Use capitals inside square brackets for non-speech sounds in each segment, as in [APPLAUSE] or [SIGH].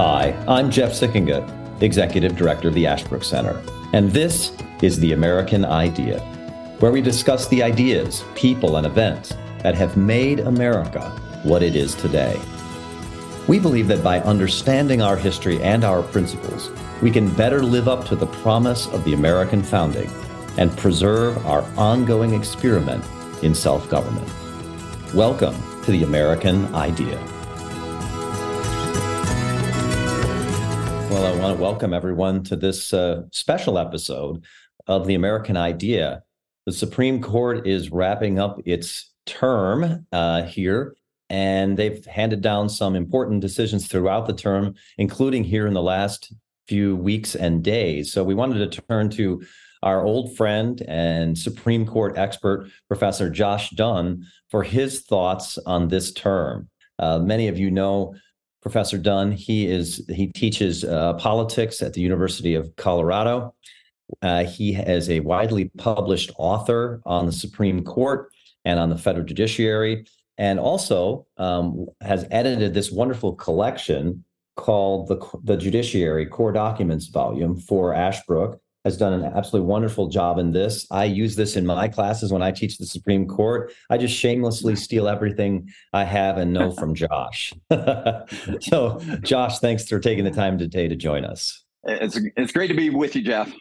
Hi, I'm Jeff Sikkenga, Executive Director of the Ashbrook Center, and this is The American Idea, where we discuss the ideas, people, and events that have made America what it is today. We believe that by understanding our history and our principles, we can better live up to the promise of the American founding and preserve our ongoing experiment in self government. Welcome to the American Idea. Well, I want to welcome everyone to this uh, special episode of the American Idea. The Supreme Court is wrapping up its term uh, here, and they've handed down some important decisions throughout the term, including here in the last few weeks and days. So we wanted to turn to our old friend and Supreme Court expert, Professor Josh Dunn, for his thoughts on this term. Uh, many of you know Professor Dunn. He is he teaches uh, politics at the University of Colorado. Uh, he is a widely published author on the Supreme Court and on the federal judiciary, and also um, has edited this wonderful collection called the the Judiciary Core Documents Volume for Ashbrook has done an absolutely wonderful job in this. I use this in my classes when I teach the Supreme Court. I just shamelessly steal everything I have and know from [LAUGHS] Josh. [LAUGHS] so, Josh, thanks for taking the time today to join us. It's it's great to be with you, Jeff.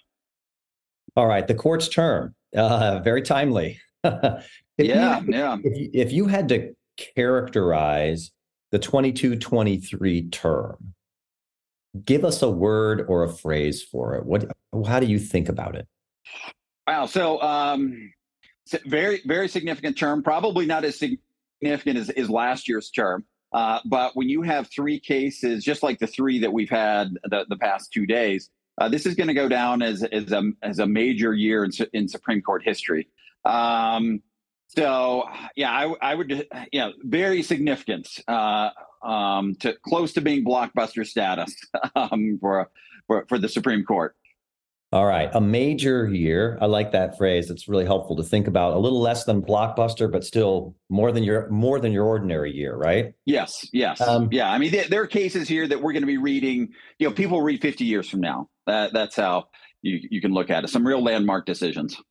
All right, the court's term, uh, very timely. [LAUGHS] yeah, you, yeah. If you, if you had to characterize the 22-23 term, give us a word or a phrase for it. What how do you think about it? Wow. So, um, very, very significant term. Probably not as significant as, as last year's term. Uh, but when you have three cases, just like the three that we've had the, the past two days, uh, this is going to go down as, as, a, as a major year in, in Supreme Court history. Um, so, yeah, I, I would, yeah, very significant, uh, um, to close to being blockbuster status [LAUGHS] um, for, for, for the Supreme Court. All right, a major year. I like that phrase. It's really helpful to think about. A little less than blockbuster, but still more than your more than your ordinary year, right? Yes, yes, um, yeah. I mean, there, there, are cases here that we're going to be reading. You know, people read fifty years from now. That, that's how you you can look at it. Some real landmark decisions.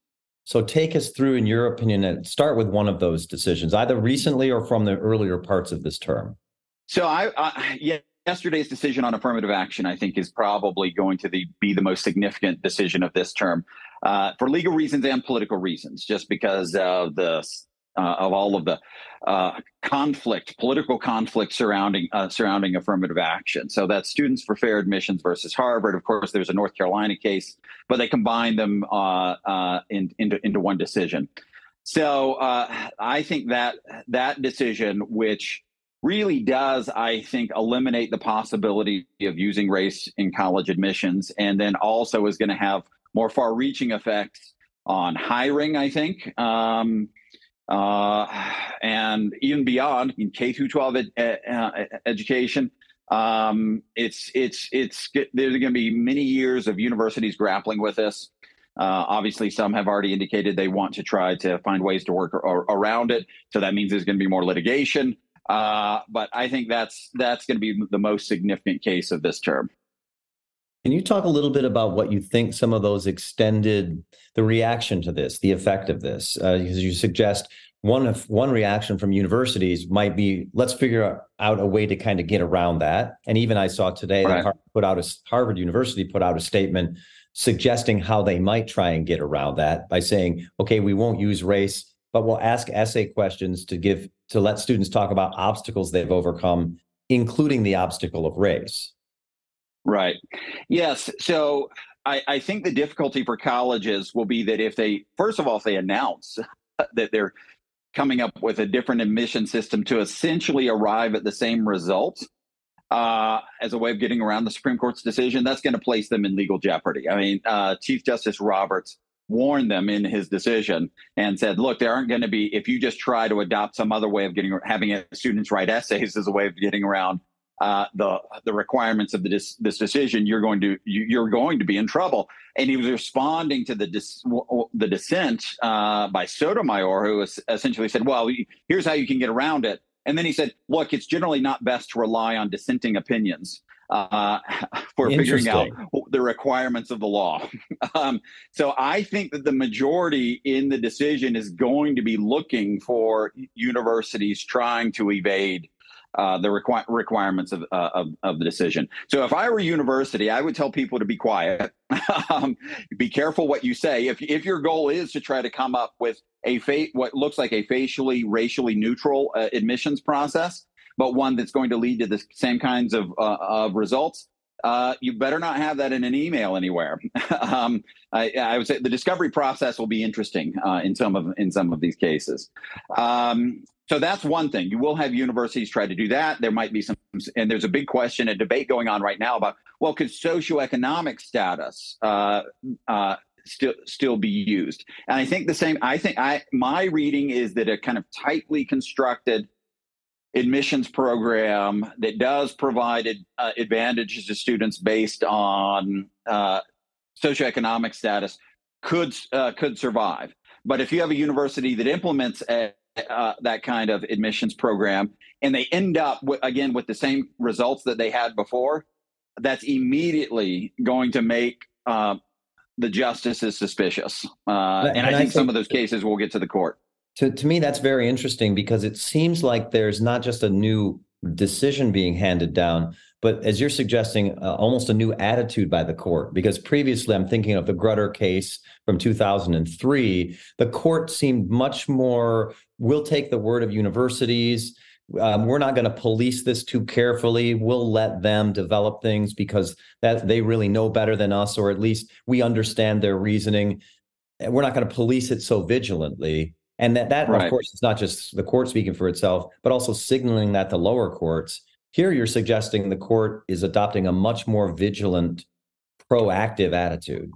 So take us through, in your opinion, and start with one of those decisions, either recently or from the earlier parts of this term. So I, yeah, yesterday's decision on affirmative action, I think, is probably going to the, be the most significant decision of this term uh, for legal reasons and political reasons, just because of the uh, of all of the uh, conflict, political conflict surrounding uh, surrounding affirmative action. So that's Students for Fair Admissions versus Harvard. Of course, there's a North Carolina case, but they combine them uh, uh, in, into into one decision. So I think that that decision, which really does, I think, eliminate the possibility of using race in college admissions, and then also is going to have more far reaching effects on hiring, I think. Um, uh, and even beyond in K through 12 ed, uh, education, um, it's it's it's there's going to be many years of universities grappling with this. Uh, obviously, some have already indicated they want to try to find ways to work around it. So that means there's going to be more litigation. Uh, but I think that's that's going to be the most significant case of this term. Can you talk a little bit about what you think some of those extended the reaction to this, the effect of this? Uh, because you suggest one of one reaction from universities might be let's figure out a way to kind of get around that. And even I saw today right. that Harvard put out a Harvard University put out a statement suggesting how they might try and get around that by saying, okay, we won't use race but we'll ask essay questions to give to let students talk about obstacles they've overcome, including the obstacle of race. Right. Yes. So I, I think the difficulty for colleges will be that if they, first of all, if they announce [LAUGHS] that they're coming up with a different admission system to essentially arrive at the same results uh, as a way of getting around the Supreme Court's decision, that's going to place them in legal jeopardy. I mean, uh, Chief Justice Roberts warned them in his decision and said, look, there aren't going to be, if you just try to adopt some other way of getting, having students write essays as a way of getting around uh, the the requirements of this this decision, you're going to you, are going to be in trouble. And he was responding to the dis, the dissent uh, by Sotomayor, who essentially said, "Well, here's how you can get around it." And then he said, "Look, it's generally not best to rely on dissenting opinions." Uh, [LAUGHS] for figuring out the requirements of the law. [LAUGHS] um, so I think that the majority in the decision is going to be looking for universities trying to evade uh, the requ- requirements of, uh, of, of the decision. So if I were a university, I would tell people to be quiet, [LAUGHS] um, be careful what you say. If if your goal is to try to come up with a fa- what looks like a facially racially neutral uh, admissions process, but one that's going to lead to the same kinds of uh, of results. Uh, you better not have that in an email anywhere. [LAUGHS] um, I, I, would say the discovery process will be interesting uh, in some of in some of these cases. Um, so that's one thing. You will have universities try to do that. There might be some, and there's a big question, a debate going on right now about well, could socioeconomic status uh, uh, still still be used? And I think the same. I think I my reading is that a kind of tightly constructed admissions program that does provide uh, advantages to students based on uh, socioeconomic status could uh, could survive. But if you have a university that implements a, uh, that kind of admissions program and they end up with, again with the same results that they had before that's immediately going to make uh, the justices suspicious uh, and, and, I, think I think some of those cases will get to the court to, to me that's very interesting because it seems like there's not just a new decision being handed down but as you're suggesting, uh, almost a new attitude by the court. Because previously, I'm thinking of the Grutter case from 2003. The court seemed much more, we'll take the word of universities. Um, we're not going to police this too carefully. We'll let them develop things because that they really know better than us, or at least we understand their reasoning. We're not going to police it so vigilantly. And that, that right. of course, is not just the court speaking for itself, but also signaling that to lower courts here, you're suggesting the court is adopting a much more vigilant, proactive attitude.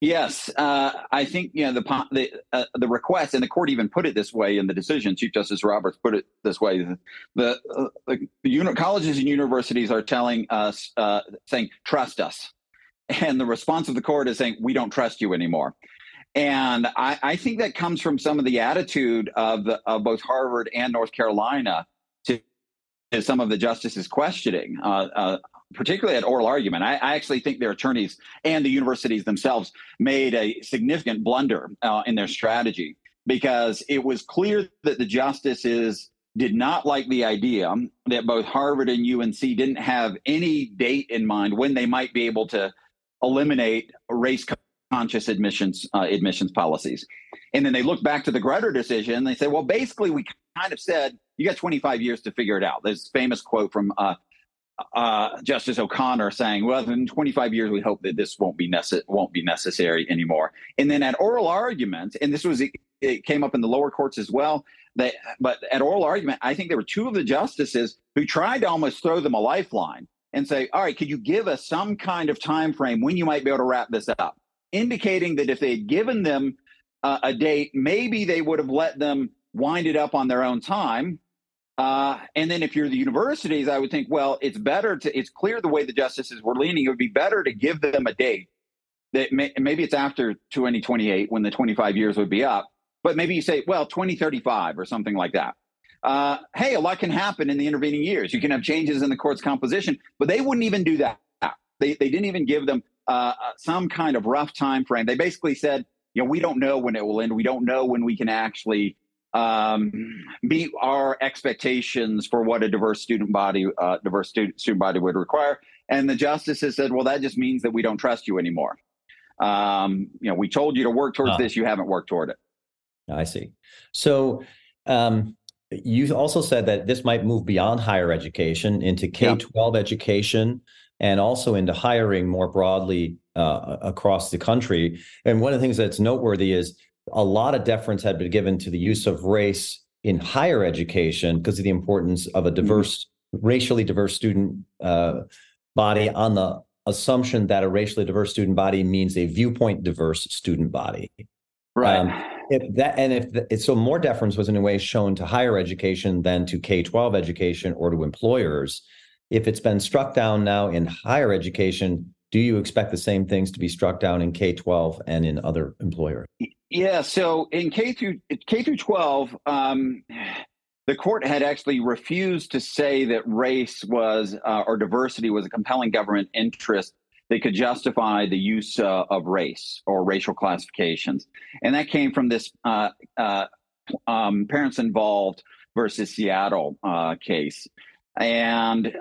Yes, uh, I think you know the the uh, the request, and the court even put it this way in the decision. Chief Justice Roberts put it this way: the the, uh, the uni- colleges and universities are telling us, uh, saying, "Trust us," and the response of the court is saying, "We don't trust you anymore." And I, I think that comes from some of the attitude of the, of both Harvard and North Carolina to some of the justices questioning, uh, uh, particularly at oral argument. I, I, actually think their attorneys and the universities themselves made a significant blunder uh, in their strategy because it was clear that the justices did not like the idea that both Harvard and UNC didn't have any date in mind when they might be able to eliminate race conscious admissions uh, admissions policies. And then they look back to the Grutter decision. They say, well, basically, we kind of said you got 25 years to figure it out. There's famous quote from uh, uh, Justice O'Connor saying, "Well, in 25 years, we hope that this won't be necess- won't be necessary anymore." And then at oral argument, and this was it came up in the lower courts as well. But at oral argument, I think there were two of the justices who tried to almost throw them a lifeline and say, "All right, could you give us some kind of time frame when you might be able to wrap this up?" Indicating that if they had given them uh, a date, maybe they would have let them wind it up on their own time uh, and then if you're the universities, I would think, well, it's better to, it's clear the way the justices were leaning, it would be better to give them a date that may, maybe it's after 2028 when the 25 years would be up, but maybe you say, well, 2035 or something like that. Uh, hey, a lot can happen in the intervening years. You can have changes in the court's composition, but they wouldn't even do that. They, they didn't even give them uh, uh some kind of rough time frame. They basically said, you know, we don't know when it will end. We don't know when we can actually um, meet our expectations for what a diverse student body, uh, diverse student, student body would require. And the justices said, well, that just means that we don't trust you anymore. Um, you know, we told you to work towards uh, this, you haven't worked toward it. I see. So, um, you also said that this might move beyond higher education into K 12 yeah. education and also into hiring more broadly uh, across the country. And one of the things that's noteworthy is a lot of deference had been given to the use of race in higher education because of the importance of a mm-hmm. diverse, mm-hmm. racially diverse student uh, body on the assumption that a racially diverse student body means a viewpoint diverse student body. Right. Um, if that and if, the, so more deference was in a way shown to higher education than to K-12 education or to employers. If it's been struck down now in higher education, do you expect the same things to be struck down in K-12 and in other employers? Yeah, so in K through K through 12, um, the court had actually refused to say that race was uh, or diversity was a compelling government interest that could justify the use uh, of race or racial classifications. And that came from this uh, uh um, parents involved versus Seattle uh, case. And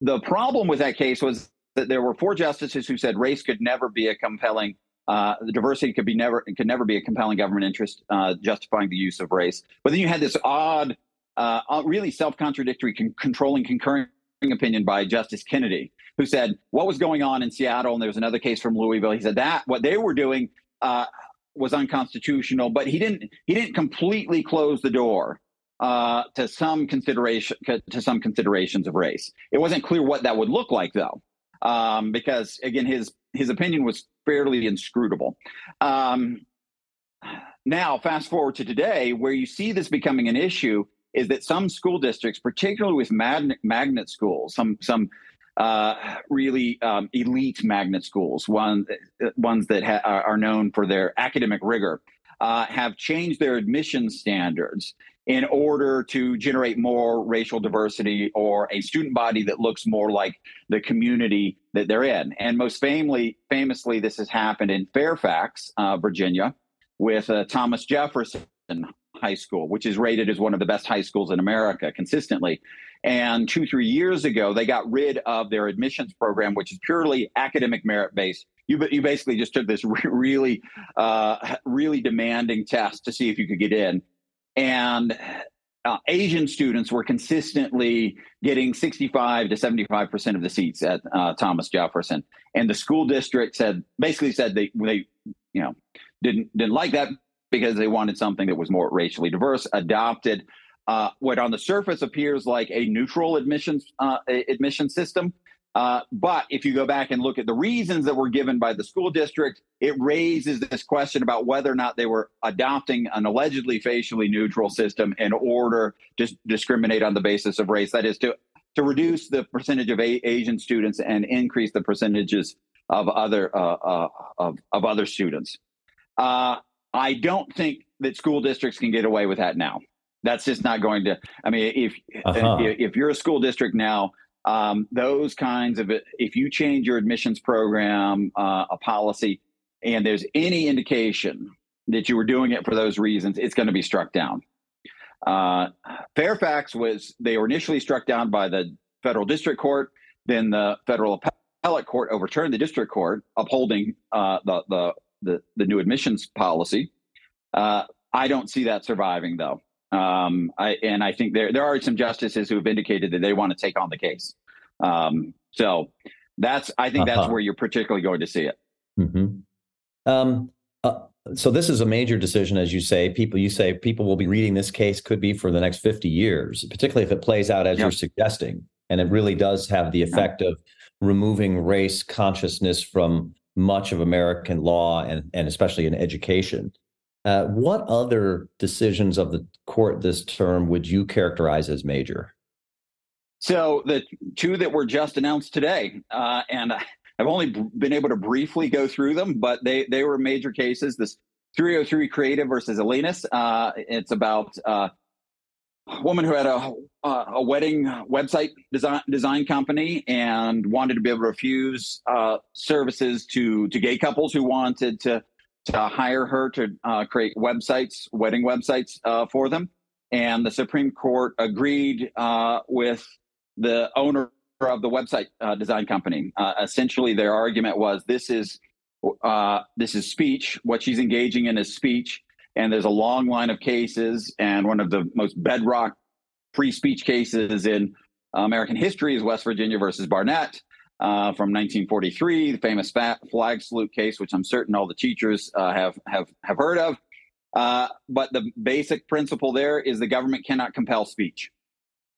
the problem with that case was that there were four justices who said race could never be a compelling uh, the diversity could be never could never be a compelling government interest uh, justifying the use of race. But then you had this odd, uh, uh really self-contradictory, con- controlling, concurring opinion by Justice Kennedy, who said what was going on in Seattle, and there was another case from Louisville. He said that what they were doing uh, was unconstitutional, but he didn't he didn't completely close the door uh, to some consideration to some considerations of race. It wasn't clear what that would look like, though um, because again, his his opinion was fairly inscrutable. Um, now, fast forward to today, where you see this becoming an issue is that some school districts, particularly with magnet, schools, some some uh, really um, elite magnet schools, one, ones that ha- are known for their academic rigor, uh, have changed their admission standards in order to generate more racial diversity or a student body that looks more like the community that they're in. And most famously, famously this has happened in Fairfax, uh, Virginia, with uh, Thomas Jefferson High School, which is rated as one of the best high schools in America consistently. And two, three years ago, they got rid of their admissions program, which is purely academic merit based. You, you basically just took this [LAUGHS] really, uh, really demanding test to see if you could get in and uh, Asian students were consistently getting 65 to 75 percent of the seats at uh, Thomas Jefferson, and the school district said basically said they they you know didn't didn't like that because they wanted something that was more racially diverse. Adopted uh, what on the surface appears like a neutral admissions uh, admission system, uh, but if you go back and look at the reasons that were given by the school district, it raises this question about whether or not they were adopting an allegedly facially neutral system in order to discriminate on the basis of race. That is to to reduce the percentage of a- Asian students and increase the percentages of other uh, uh, of, of other students. Uh, I don't think that school districts can get away with that now. That's just not going to. I mean, if uh-huh. if, if you're a school district now um, those kinds of if you change your admissions program uh, a policy and there's any indication that you were doing it for those reasons it's going to be struck down. Uh, fairfax was they were initially struck down by the federal district court then the federal appellate court overturned the district court upholding uh, the, the, the, the, new admissions policy. Uh, i don't see that surviving though um, I, and I think there there are some justices who have indicated that they want to take on the case. Um, so that's I think uh-huh. that's where you're particularly going to see it. Mm-hmm. Um, uh, so this is a major decision, as you say. People, you say people will be reading this case could be for the next 50 years, particularly if it plays out as yep. you're suggesting, and it really does have the effect of removing race consciousness from much of American law and and especially in education. Uh, what other decisions of the court this term would you characterize as major? So the two that were just announced today, uh, and I've only been able to briefly go through them, but they they were major cases. This 303 Creative versus Elenis. Uh, it's about uh, a woman who had a a wedding website design design company and wanted to be able to refuse uh, services to to gay couples who wanted to to hire her to uh, create websites, wedding websites uh, for them. And the Supreme Court agreed uh, with the owner of the website uh, design company. Uh, essentially, their argument was this is uh, this is speech. What she's engaging in is speech, and there's a long line of cases. And one of the most bedrock free speech cases in American history is West Virginia versus Barnette, uh, from 1943, the famous flag salute case, which I'm certain all the teachers uh, have have have heard of. Uh, but the basic principle there is the government cannot compel speech.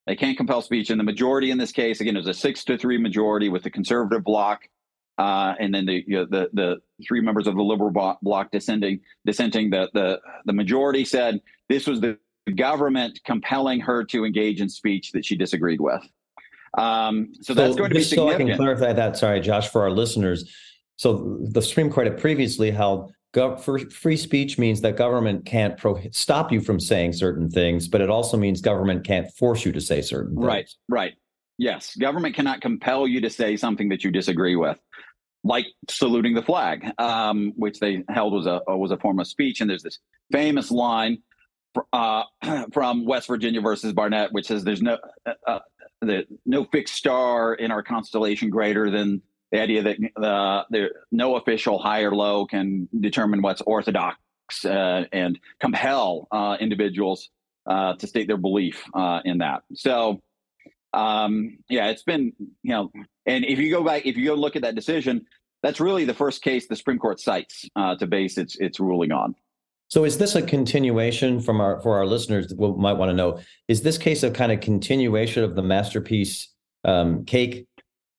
They can't compel speech, and the majority in this case, again, is a six to three majority with the conservative bloc, uh, and then the, you know, the the three members of the liberal bloc dissenting. Dissenting, the the the majority said this was the government compelling her to engage in speech that she disagreed with. Um, so, so, that's going to be significant. So I can clarify that. Sorry, Josh, for our listeners. So the Supreme Court had previously held gov- free speech means that government can't pro- stop you from saying certain things, but it also means government can't force you to say certain things. Right, right. Yes, government cannot compel you to say something that you disagree with, like saluting the flag, um, which they held was a was a form of speech. And there's this famous line uh, [CLEARS THROAT] from West Virginia versus Barnette, which says there's no uh, the, no fixed star in our constellation greater than the idea that uh, there no official high or low can determine what's orthodox uh, and compel uh, individuals uh, to state their belief uh, in that. So, um, yeah, it's been you know, and if you go back, if you go look at that decision, that's really the first case the Supreme Court cites uh, to base its its ruling on. So is this a continuation from our for our listeners that might want to know? Is this case a kind of continuation of the masterpiece um, cake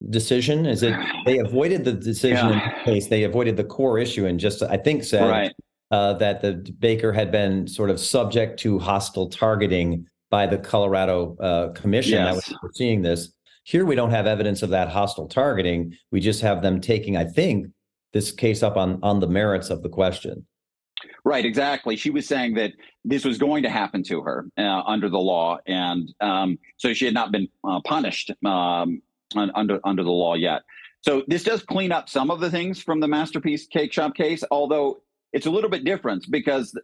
decision? Is it they avoided the decision yeah. in this case? They avoided the core issue and just I think said right. uh, that the baker had been sort of subject to hostile targeting by the Colorado uh, Commission yes. that was seeing this. Here we don't have evidence of that hostile targeting. We just have them taking, I think, this case up on on the merits of the question. Right, exactly. She was saying that this was going to happen to her uh, under the law, and um, so she had not been uh, punished um, under under the law yet. So this does clean up some of the things from the masterpiece cake shop case, although it's a little bit different because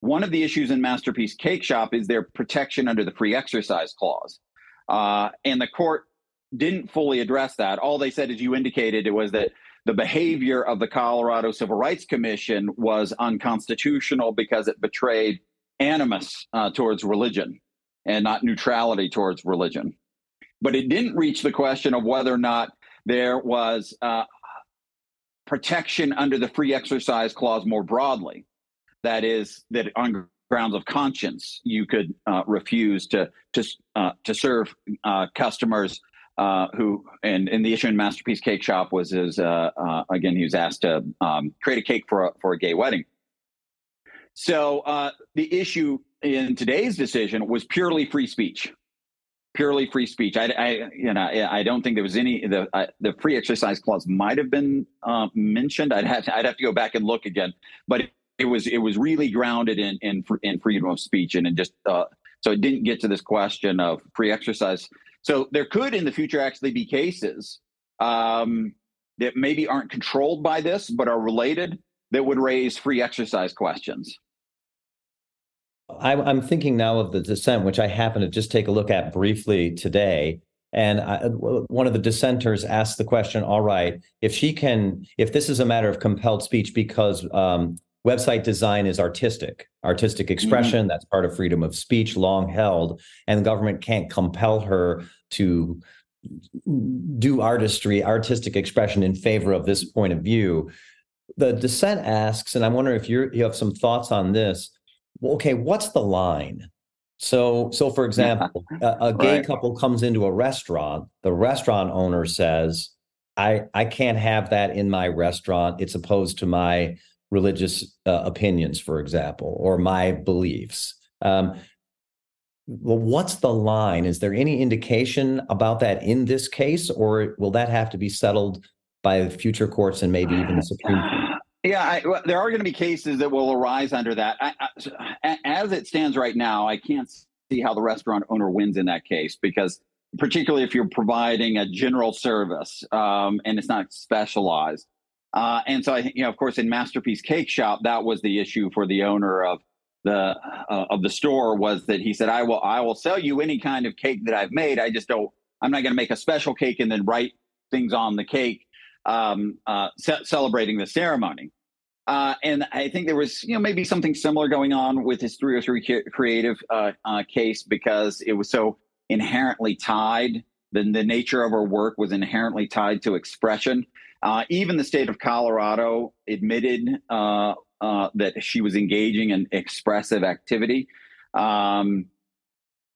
one of the issues in masterpiece cake shop is their protection under the free exercise clause, uh, and the court didn't fully address that. All they said, as you indicated, it was that the behavior of the Colorado Civil Rights Commission was unconstitutional because it betrayed animus uh, towards religion and not neutrality towards religion. But it didn't reach the question of whether or not there was uh, protection under the free exercise clause more broadly. That is, that on grounds of conscience, you could uh, refuse to to uh, to serve uh, customers uh, who and, and the issue in Masterpiece Cake Shop was his uh, uh, again he was asked to um, create a cake for a, for a gay wedding. So uh, the issue in today's decision was purely free speech, purely free speech. I, I you know I don't think there was any the uh, the free exercise clause might have been uh, mentioned. I'd have to, I'd have to go back and look again, but it, it was it was really grounded in in, in freedom of speech and it just so it didn't get to this question of free exercise so there could in the future actually be cases um, that maybe aren't controlled by this, but are related that would raise free exercise questions. I'm thinking now of the dissent, which I happen to just take a look at briefly today. And I, one of the dissenters asked the question: All right, if she can, if this is a matter of compelled speech because um, website design is artistic artistic mm-hmm. expression mm-hmm. that's part of freedom of speech long held and the government can't compel her to do artistry artistic expression in favor of this point of view the dissent asks and i'm wondering if you you have some thoughts on this well, okay what's the line so so for example a, a, gay right. couple comes into a restaurant the restaurant owner says i i can't have that in my restaurant it's opposed to my religious uh, opinions, for example, or my beliefs. Um, well, what's the line? Is there any indication about that in this case, or will that have to be settled by future courts and maybe even the Supreme Court? Yeah, I, well, there are going to be cases that will arise under that. I, I, as it stands right now, I can't see how the restaurant owner wins in that case because, particularly if you're providing a general service um, and it's not specialized, uh, and so I think, you know, of course, in Masterpiece Cake Shop, that was the issue for the owner of the uh, of the store was that he said, "I will, I will sell you any kind of cake that I've made. I just don't. I'm not going to make a special cake and then write things on the cake, um, uh, ce- celebrating the ceremony." Uh, and I think there was, you know, maybe something similar going on with his 303 creative uh, uh, case because it was so inherently tied. Then the nature of her work was inherently tied to expression uh, even the state of Colorado admitted uh, uh, that she was engaging in expressive activity, um,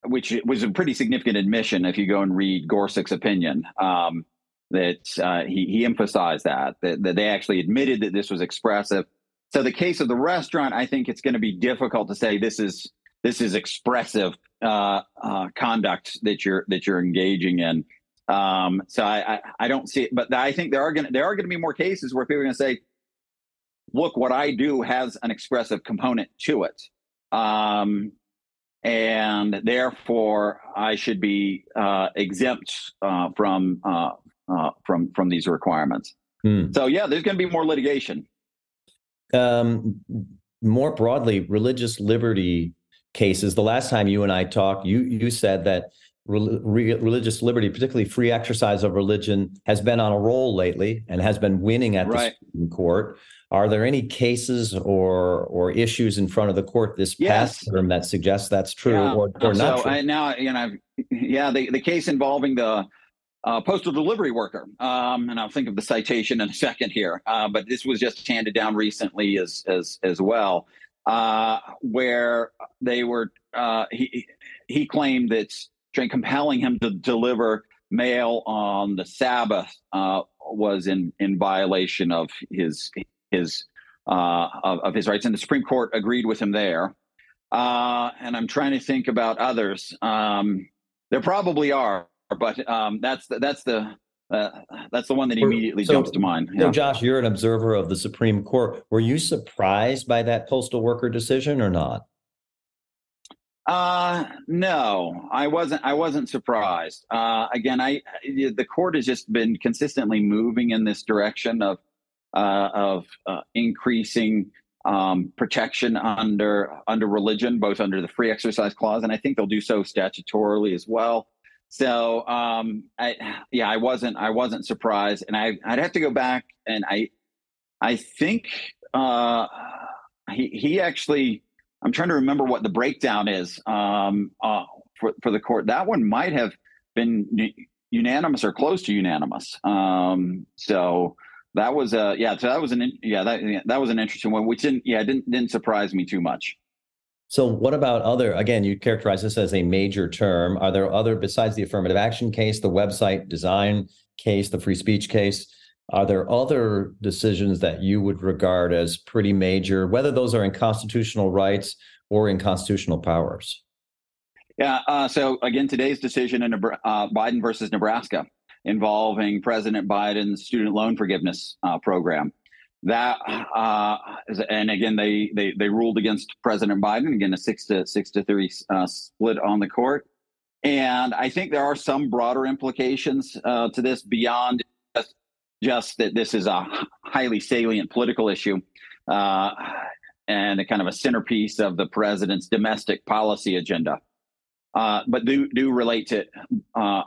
which was a pretty significant admission if you go and read Gorsuch's opinion. Um, that uh, he, he emphasized that, that, that they actually admitted that this was expressive. So the case of the restaurant, I think it's going to be difficult to say this is this is expressive uh, uh, conduct that you're that you're engaging in. Um, so I, I, I don't see it, but I think there are going to there are going to be more cases where people are going to say, look, what I do has an expressive component to it. Um, and therefore, I should be uh, exempt uh, from uh, uh from from these requirements. Hmm. So, yeah, there's going to be more litigation. Um, more broadly, religious liberty cases. The last time you and I talked, you you said that religious liberty, particularly free exercise of religion, has been on a roll lately and has been winning at right. the Supreme Court. Are there any cases or or issues in front of the court this yes. past term that suggest that's true yeah. or, or so not? True? I, now, you know, yeah, the, the case involving the uh, postal delivery worker, um, and I'll think of the citation in a second here. Uh, but this was just handed down recently as as as well, uh, where they were uh, he he claimed that compelling him to deliver mail on the Sabbath uh, was in in violation of his his uh, of, of, his rights, and the Supreme Court agreed with him there. Uh, and I'm trying to think about others. Um, there probably are, but um, that's the, that's the uh, that's the one that immediately so, jumps to mind. Yeah. So, Josh, you're an observer of the Supreme Court. Were you surprised by that postal worker decision or not? Uh, no, I wasn't. I wasn't surprised. Uh, again, I the court has just been consistently moving in this direction of uh, of uh, increasing um, protection under under religion, both under the free exercise clause, and I think they'll do so statutorily as well. So, um, I yeah, I wasn't I wasn't surprised, and I I'd have to go back and I I think uh, he he actually I'm trying to remember what the breakdown is um, uh, for for the court. That one might have been unanimous or close to unanimous. Um, so that was a yeah. So that was an yeah that that was an interesting one, which didn't yeah didn't didn't surprise me too much. So what about other? Again, you characterize this as a major term. Are there other besides the affirmative action case, the website design case, the free speech case? Are there other decisions that you would regard as pretty major, whether those are in constitutional rights or in constitutional powers? Yeah. Uh, so again, today's decision in uh, Biden versus Nebraska involving President Biden's student loan forgiveness uh, program. That uh, and again, they, they they ruled against President Biden. Again, a six to six to three uh, split on the court. And I think there are some broader implications uh, to this beyond just that this is a highly salient political issue uh, and a kind of a centerpiece of the president's domestic policy agenda, uh, but do do relate to uh,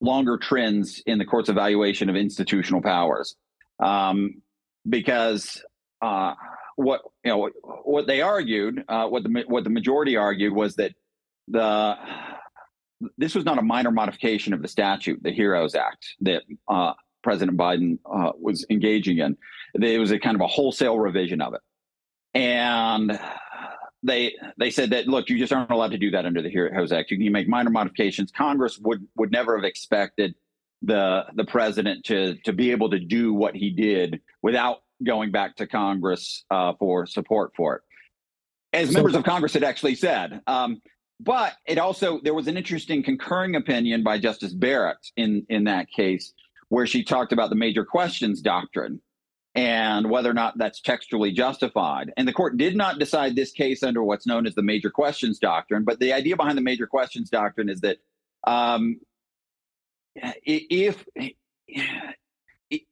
longer trends in the court's evaluation of institutional powers, um, because uh, what you know what they argued, uh, what the what the majority argued was that the this was not a minor modification of the statute, the HEROES Act, that uh, President Biden uh, was engaging in. It was a kind of a wholesale revision of it, and they they said that look, you just aren't allowed to do that under the HEROES Act. You can make minor modifications. Congress would would never have expected the the president to to be able to do what he did without going back to Congress uh, for support for it. As so, members of Congress had actually said. Um, but it also there was an interesting concurring opinion by Justice Barrett in in that case where she talked about the major questions doctrine and whether or not that's textually justified. And the court did not decide this case under what's known as the major questions doctrine. But the idea behind the major questions doctrine is that um, if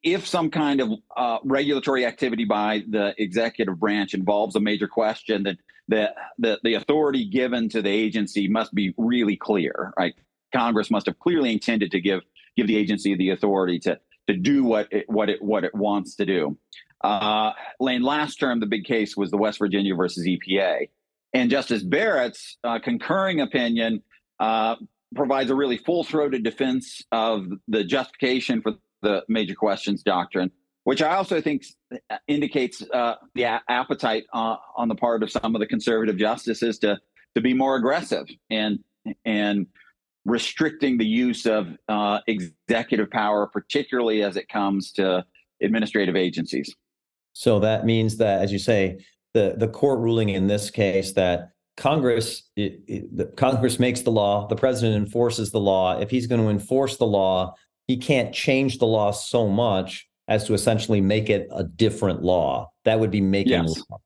if some kind of uh, regulatory activity by the executive branch involves a major question, that the, the the authority given to the agency must be really clear, right? Congress must have clearly intended to give give the agency the authority to to do what it, what it what it wants to do. Uh, Lane, last term, the big case was the West Virginia versus EPA, and Justice Barrett's uh, concurring opinion uh, provides a really full throated defense of the justification for the major questions doctrine, which I also think indicates uh, the a- appetite uh, on the part of some of the conservative justices to to be more aggressive and and restricting the use of uh, executive power, particularly as it comes to administrative agencies. So that means that, as you say, the the court ruling in this case that Congress it, it, the Congress makes the law, the president enforces the law. If he's going to enforce the law, he can't change the law so much as to essentially make it a different law. That would be making yes. law.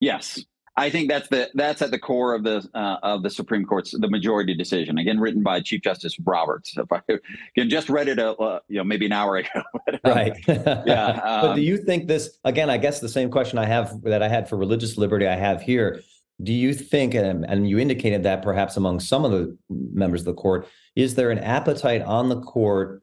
Yes. I think that's the that's at the core of the uh, of the Supreme Court's the majority decision. Again, written by Chief Justice Roberts. If I again, just read it, a, uh, you know, maybe an hour ago. [LAUGHS] right. yeah. Um, [LAUGHS] but do you think this? Again, I guess the same question I have that I had for religious liberty, I have here. Do you think, and, and you indicated that perhaps among some of the members of the court, is there an appetite on the court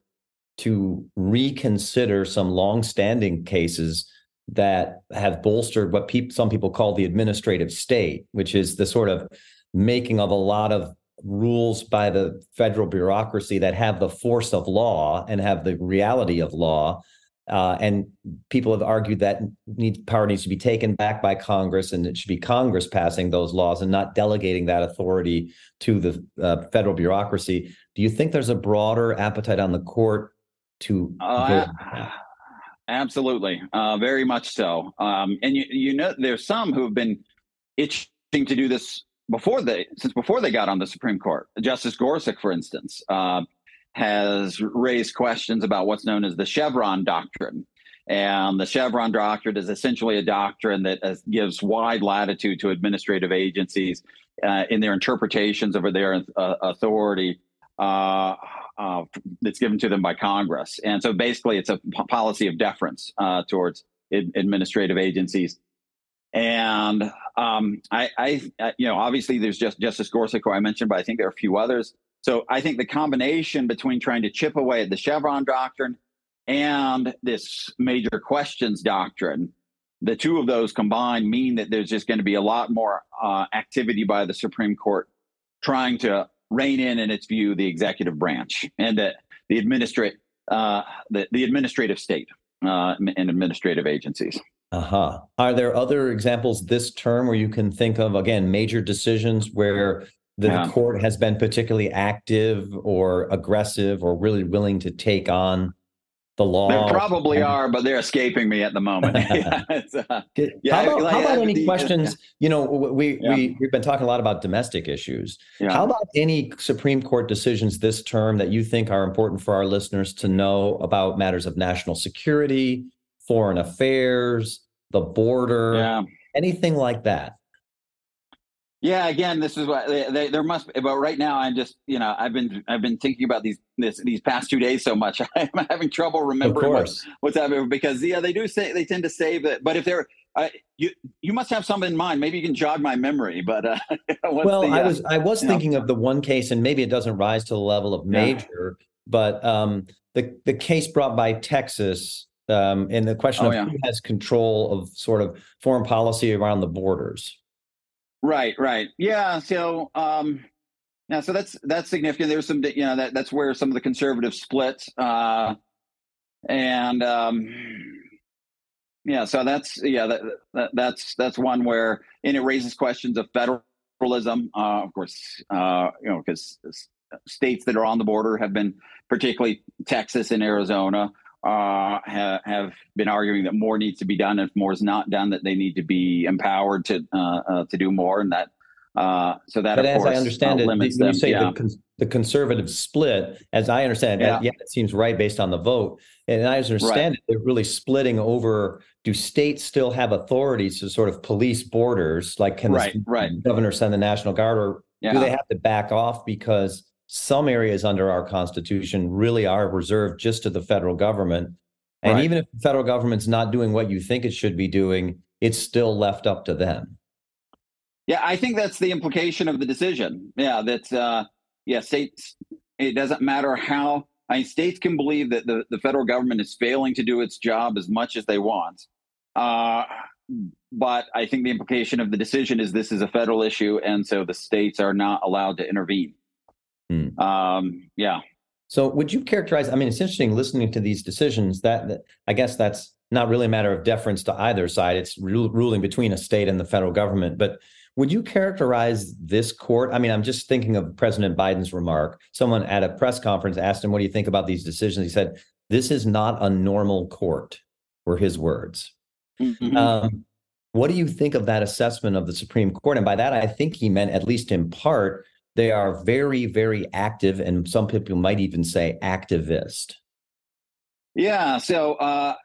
to reconsider some longstanding cases? That have bolstered what pe- some people call the administrative state, which is the sort of making of a lot of rules by the federal bureaucracy that have the force of law and have the reality of law. Uh, and people have argued that need, power needs to be taken back by Congress, and it should be Congress passing those laws and not delegating that authority to the uh, federal bureaucracy. Do you think there's a broader appetite on the court to? Uh, Absolutely, uh, very much so. Um, and you, you know, there's some who have been itching to do this before they, since before they got on the Supreme Court. Justice Gorsuch, for instance, uh, has raised questions about what's known as the Chevron doctrine. And the Chevron doctrine is essentially a doctrine that uh, gives wide latitude to administrative agencies uh, in their interpretations of their uh, authority uh, that's given to them by Congress. And so basically, it's a p- policy of deference uh, towards administrative agencies. And um, I, I, you know, obviously there's just Justice Gorsuch, who I mentioned, but I think there are a few others. So I think the combination between trying to chip away at the Chevron doctrine and this major questions doctrine, the two of those combined mean that there's just going to be a lot more uh, activity by the Supreme Court trying to rein in, in its view, the executive branch and the, the administrative uh, the, the administrative state uh, and administrative agencies. Uh-huh. Are there other examples this term where you can think of again major decisions where the yeah. court has been particularly active or aggressive or really willing to take on the law? There probably are, but they're escaping me at the moment. [LAUGHS] [LAUGHS] yeah, uh, yeah, how about, like, how about any the, questions? Yeah. You know, we we we've been talking a lot about domestic issues. How about any Supreme Court decisions this term that you think are important for our listeners to know about matters of national security, foreign affairs, the border, anything like that? Yeah, again, this is what they, they, there must. Be, but right now, I'm just you know I've been I've been thinking about these this these past two days so much. [LAUGHS] I'm having trouble remembering what's, what's happening because yeah, they do say they tend to save it. But if they're uh, you you must have something in mind. Maybe you can jog my memory. But uh, [LAUGHS] well, the, I was I was thinking know? of the one case, and maybe it doesn't rise to the level of major, yeah. but um, the the case brought by Texas um, and the question oh, of yeah. who has control of sort of foreign policy around the borders. Right, right. Yeah. So, um, yeah, so that's that's significant. There's some, you know, that that's where some of the conservatives split, uh, and um, yeah, so that's yeah, that, that, that's that's one where and it raises questions of federalism. Uh, of course, uh, you know, because states that are on the border have been, particularly Texas and Arizona, uh, ha- have been arguing that more needs to be done. If more is not done, that they need to be empowered to uh, uh, to do more, and that uh, so that. But as course, I understand it, when you say yeah. the, the conservative split, as I understand it, yeah. yeah. it seems right based on the vote, and I understand right. it, they're really splitting over. Do states still have authorities to sort of police borders? Like, can right, the right. governor send the National Guard, or yeah. do they have to back off because some areas under our constitution really are reserved just to the federal government. And right. even if the federal government's not doing what you think it should be doing, it's still left up to them. Yeah, I think that's the implication of the decision. Yeah, that uh, yeah, states. It doesn't matter how. I mean, states can believe that the, the federal government is failing to do its job as much as they want. Uh, but I think the implication of the decision is this is a federal issue, and so the states are not allowed to intervene. Hmm. Um, yeah. So would you characterize? I mean, it's interesting listening to these decisions. That, that I guess that's not really a matter of deference to either side. It's ruling between a state and the federal government. But would you characterize this court? I mean, I'm just thinking of President Biden's remark. Someone at a press conference asked him, "What do you think about these decisions?" He said, "This is not a normal court," were his words. Mm-hmm. Um, what do you think of that assessment of the Supreme Court? And by that, I think he meant, at least in part, they are very, very active, and some people might even say activist. Yeah, so uh,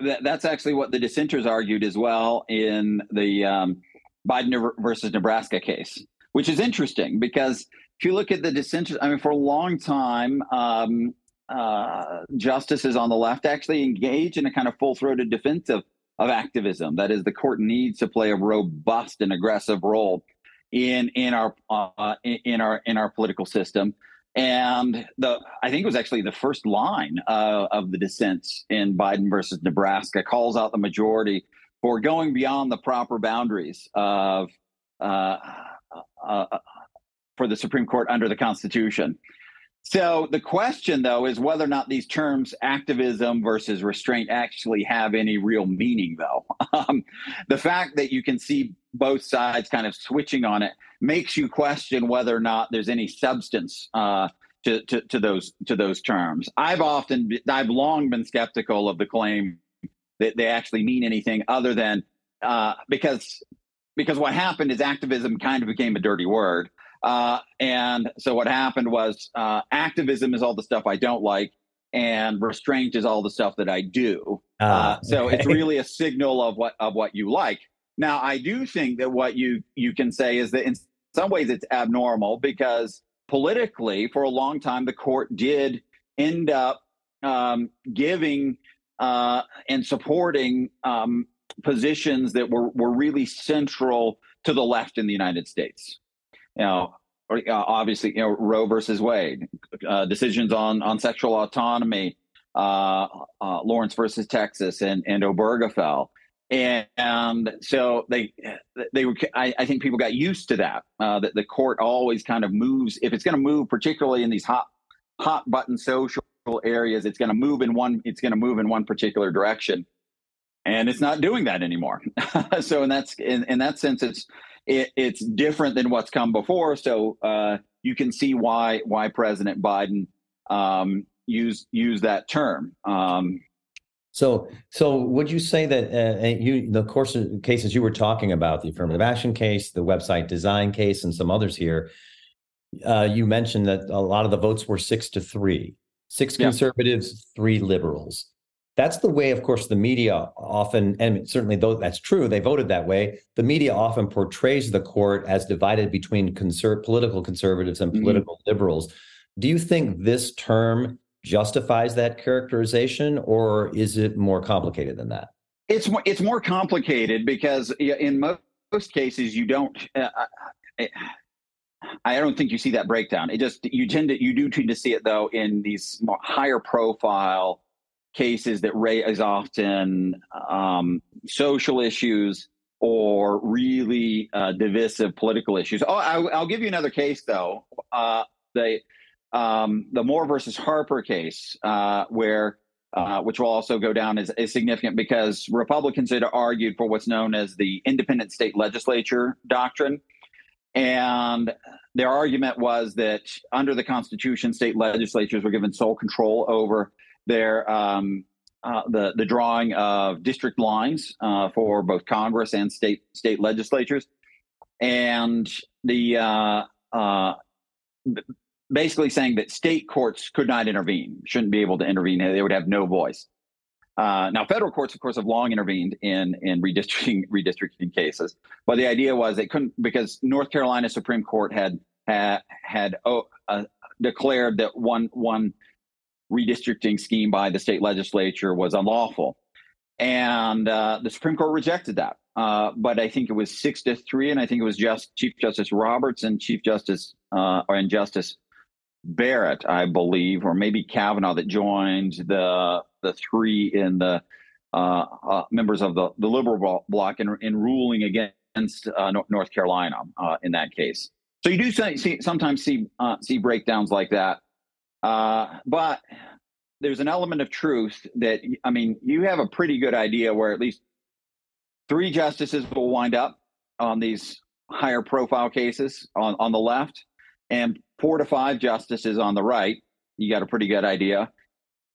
that, that's actually what the dissenters argued as well in the um, Biden versus Nebraska case, which is interesting because if you look at the dissenters, I mean, for a long time, um, uh, justices on the left actually engage in a kind of full throated defense of, of activism. That is, the court needs to play a robust and aggressive role in in our uh, in our in our political system. And the I think it was actually the first line uh, of the dissents in Biden versus Nebraska calls out the majority for going beyond the proper boundaries of uh, uh, uh for the Supreme Court under the Constitution. So the question, though, is whether or not these terms activism versus restraint actually have any real meaning, though. [LAUGHS] Um, the fact that you can see both sides kind of switching on it makes you question whether or not there's any substance uh, to, to, to, those to those terms. I've often, I've long been skeptical of the claim that they actually mean anything other than uh, because because what happened is activism kind of became a dirty word. Uh, and so what happened was uh, activism is all the stuff I don't like, and restraint is all the stuff that I do. Uh, so okay. it's really a signal of what of what you like. Now, I do think that what you you can say is that in some ways it's abnormal because politically, for a long time, the court did end up um, giving uh, and supporting um, positions that were were really central to the left in the United States you know, uh, obviously, you know, Roe versus Wade, uh, decisions on on sexual autonomy, uh, uh, Lawrence versus Texas, and and Obergefell, and, and so they they were. I, I, think people got used to that. Uh, that the court always kind of moves if it's going to move, particularly in these hot hot button social areas. It's going to move in one. It's going to move in one particular direction, and it's not doing that anymore. [LAUGHS] so in that in, in that sense, it's it, it's different than what's come before. So uh, you can see why why President Biden um, used use that term. Um, so, so would you say that uh, you the course of cases you were talking about, the affirmative action case, the website design case, and some others here, uh, you mentioned that a lot of the votes were six to three, six yeah. conservatives, three liberals. That's the way, of course, the media often, and certainly though that's true, they voted that way. The media often portrays the court as divided between conser- political conservatives and mm-hmm. political mm-hmm. liberals. Do you think this term justifies that characterization, or is it more complicated than that? It's more, it's more complicated because in most cases you don't. Uh, I, I don't think you see that breakdown. It just you tend to you do tend to see it though in these more higher profile cases that raise often um, social issues or really uh, divisive political issues. Oh, I, will give you another case though. Uh, the um, the Moore versus Harper case, uh, where uh, which will also go down as, as significant because Republicans had argued for what's known as the independent state legislature doctrine. And their argument was that under the Constitution, state legislatures were given sole control over their um, uh, the the drawing of district lines uh, for both Congress and state state legislatures, and the uh, uh basically saying that state courts could not intervene, shouldn't be able to intervene, they would have no voice. Uh, now, federal courts, of course, have long intervened in in redistricting [LAUGHS] redistricting cases, but the idea was they couldn't because North Carolina Supreme Court had had had oh, uh, declared that one one redistricting scheme by the state legislature was unlawful. And uh, the Supreme Court rejected that. Uh, but I think it was six to three, and I think it was just Chief Justice Roberts and Chief Justice uh, and Justice Barrett, I believe, or maybe Kavanaugh that joined the the three in the uh, uh, members of the, the liberal bloc in, in ruling against uh, North Carolina in that case. So you do see, sometimes see see breakdowns like that. Uh, but there's an element of truth that, I mean, you have a pretty good idea where at least three justices will wind up on these higher profile cases on, on the left and four to five justices on the right. You got a pretty good idea.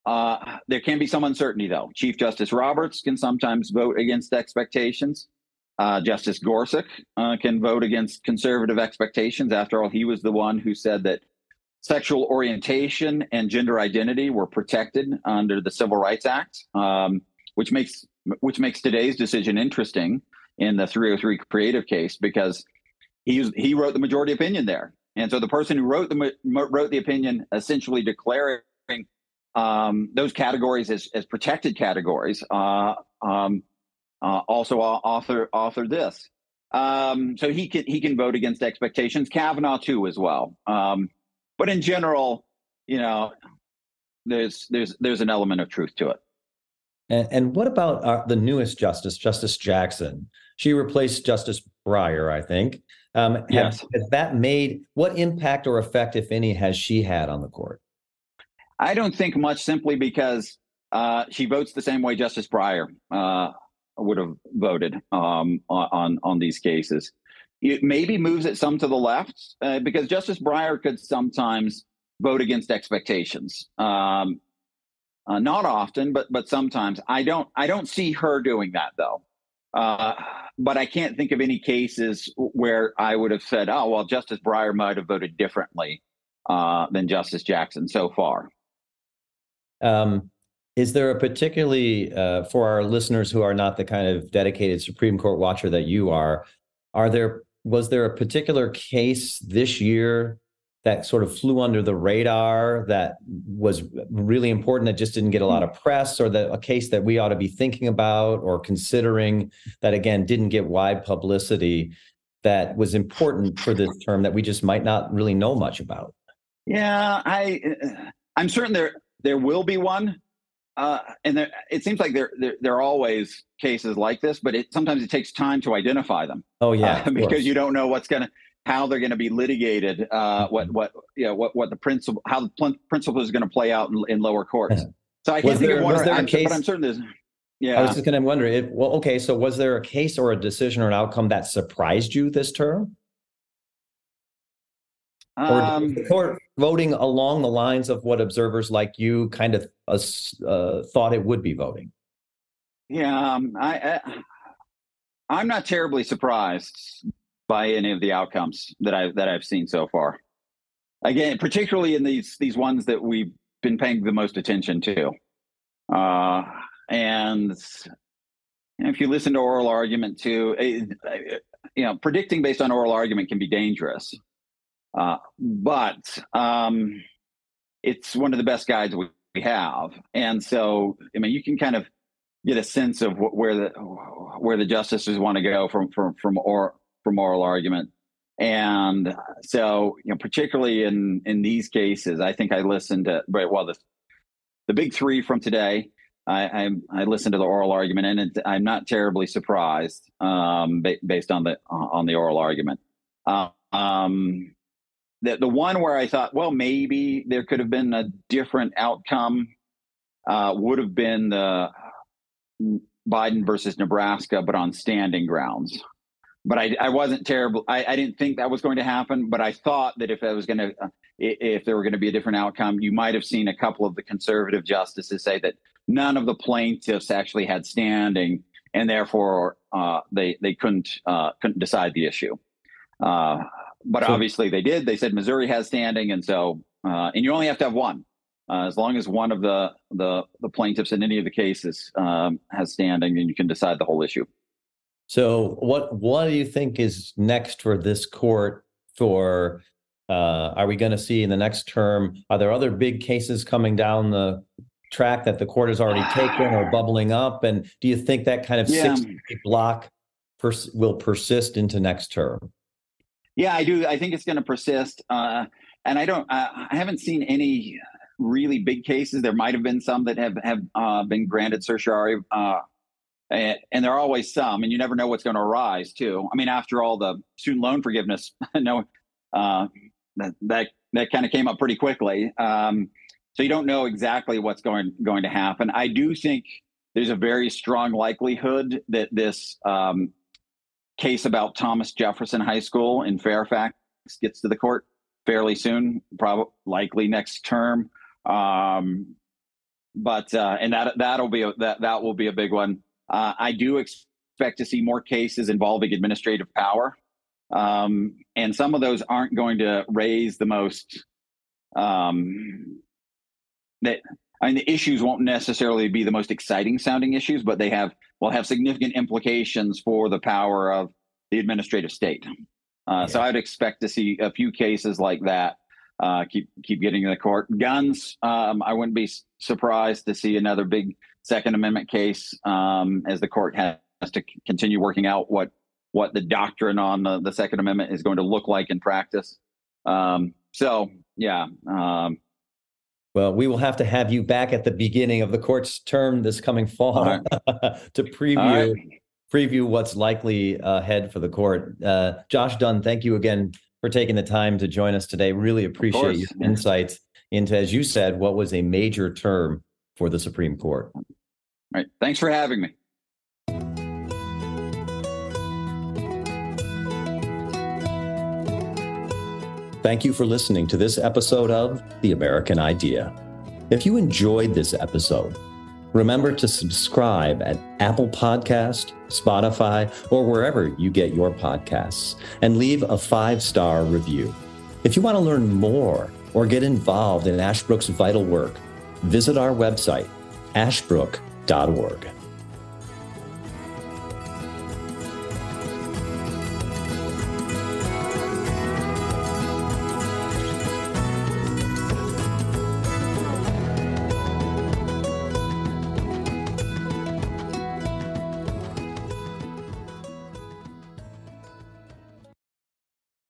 Uh, there can be some uncertainty, though. Chief Justice Roberts can sometimes vote against expectations. Uh, Justice Gorsuch uh, can vote against conservative expectations. After all, he was the one who said that sexual orientation and gender identity were protected under the Civil Rights Act, um, which makes which makes today's decision interesting in the 303 creative case because he he wrote the majority opinion there, and so the person who wrote the wrote the opinion essentially declaring um, those categories as, as protected categories uh, um, uh, also author author this. Um, so he can he can vote against expectations. Kavanaugh too as well. Um, but in general, you know, there's there's there's an element of truth to it. And, and what about our, the newest justice, Justice Jackson? She replaced Justice Breyer, I think. Um, yes. Has, has that made what impact or effect, if any, has she had on the court? I don't think much, simply because uh, she votes the same way Justice Breyer uh, would have voted um, on on these cases. It maybe moves it some to the left uh, because Justice Breyer could sometimes vote against expectations. Um, uh, not often, but but sometimes. I don't I don't see her doing that though. Uh, but I can't think of any cases where I would have said, "Oh, well, Justice Breyer might have voted differently uh, than Justice Jackson so far." Um, is there a particularly uh, for our listeners who are not the kind of dedicated Supreme Court watcher that you are? Are there was there a particular case this year that sort of flew under the radar that was really important that just didn't get a lot of press or that a case that we ought to be thinking about or considering that again didn't get wide publicity that was important for this term that we just might not really know much about? Yeah i i'm certain there there will be one uh, and there, it seems like there, there, there are always cases like this, but it sometimes it takes time to identify them. Oh yeah, uh, [LAUGHS] because you don't know what's going to how they're going to be litigated, uh, mm-hmm. what what you know what what the principle how the pl- principle is going to play out in, in lower courts. [LAUGHS] So I can't was think there, of one, was there a case, but I'm certain there's. Yeah, I was just going to wonder if well, okay, so was there a case or a decision or an outcome that surprised you this term? Or um, the court voting along the lines of what observers like you kind of uh, uh, thought it would be voting? Yeah, um, I, I am not terribly surprised by any of the outcomes that I that I've seen so far. Again, particularly in these these ones that we've been paying the most attention to, uh, and if you listen to oral argument too, it, you know, predicting based on oral argument can be dangerous. Uh, but um, it's one of the best guides we, we have, and so I mean, you can kind of get a sense of wh- where the where the justices want to go from from from or from oral argument. And so, you know, particularly in in these cases, I think I listened to well the the big three from today. I I, I listened to the oral argument, and it, I'm not terribly surprised um, ba- based on the on the oral argument. Uh, um, the the one where I thought, well, maybe there could have been a different outcome uh, would have been the Biden versus Nebraska, but on standing grounds. But I, I wasn't terrible. I, I didn't think that was going to happen. But I thought that if it was going to, uh, if there were going to be a different outcome, you might have seen a couple of the conservative justices say that none of the plaintiffs actually had standing, and therefore uh, they they couldn't uh, couldn't decide the issue. Uh, but so, obviously they did. They said Missouri has standing, and so uh, and you only have to have one. Uh, as long as one of the, the the plaintiffs in any of the cases um, has standing, then you can decide the whole issue. So, what what do you think is next for this court? For uh, are we going to see in the next term? Are there other big cases coming down the track that the court has already taken or bubbling up? And do you think that kind of yeah. six bloc pers- will persist into next term? Yeah, I do. I think it's going to persist. Uh, and I don't. I haven't seen any really big cases. There might have been some that have have uh, been granted certiorari, uh, and, and, there are always some, and you never know what's going to arise too. I mean, after all, the student loan forgiveness, [LAUGHS] no, uh, that that, that kind of came up pretty quickly. Um, so you don't know exactly what's going going to happen. I do think there's a very strong likelihood that this um, case about Thomas Jefferson High School in Fairfax gets to the court fairly soon, probably likely next term. Um, but uh, and that that'll be a, that that will be a big one. Uh, I do expect to see more cases involving administrative power, um, and some of those aren't going to raise the most um, that I mean, the issues won't necessarily be the most exciting sounding issues, but they have will have significant implications for the power of the administrative state. Uh, yeah. So I'd expect to see a few cases like that uh, keep keep getting in the court. Guns, um, I wouldn't be surprised to see another big Second Amendment case um, as the court has to continue working out what what the doctrine on the, the Second Amendment is going to look like in practice. Um, so yeah. Um, well, we will have to have you back at the beginning of the court's term this coming fall right. [LAUGHS] to preview right. preview what's likely ahead for the court. Uh, Josh Dunn, thank you again for taking the time to join us today. Really appreciate your insights into, as you said, what was a major term for the Supreme Court. All right. Thanks for having me. Thank you for listening to this episode of The American Idea. If you enjoyed this episode, remember to subscribe at Apple Podcast, Spotify, or wherever you get your podcasts, and leave a five-star review. If you want to learn more or get involved in Ashbrook's vital work, visit our website, ashbrook.org.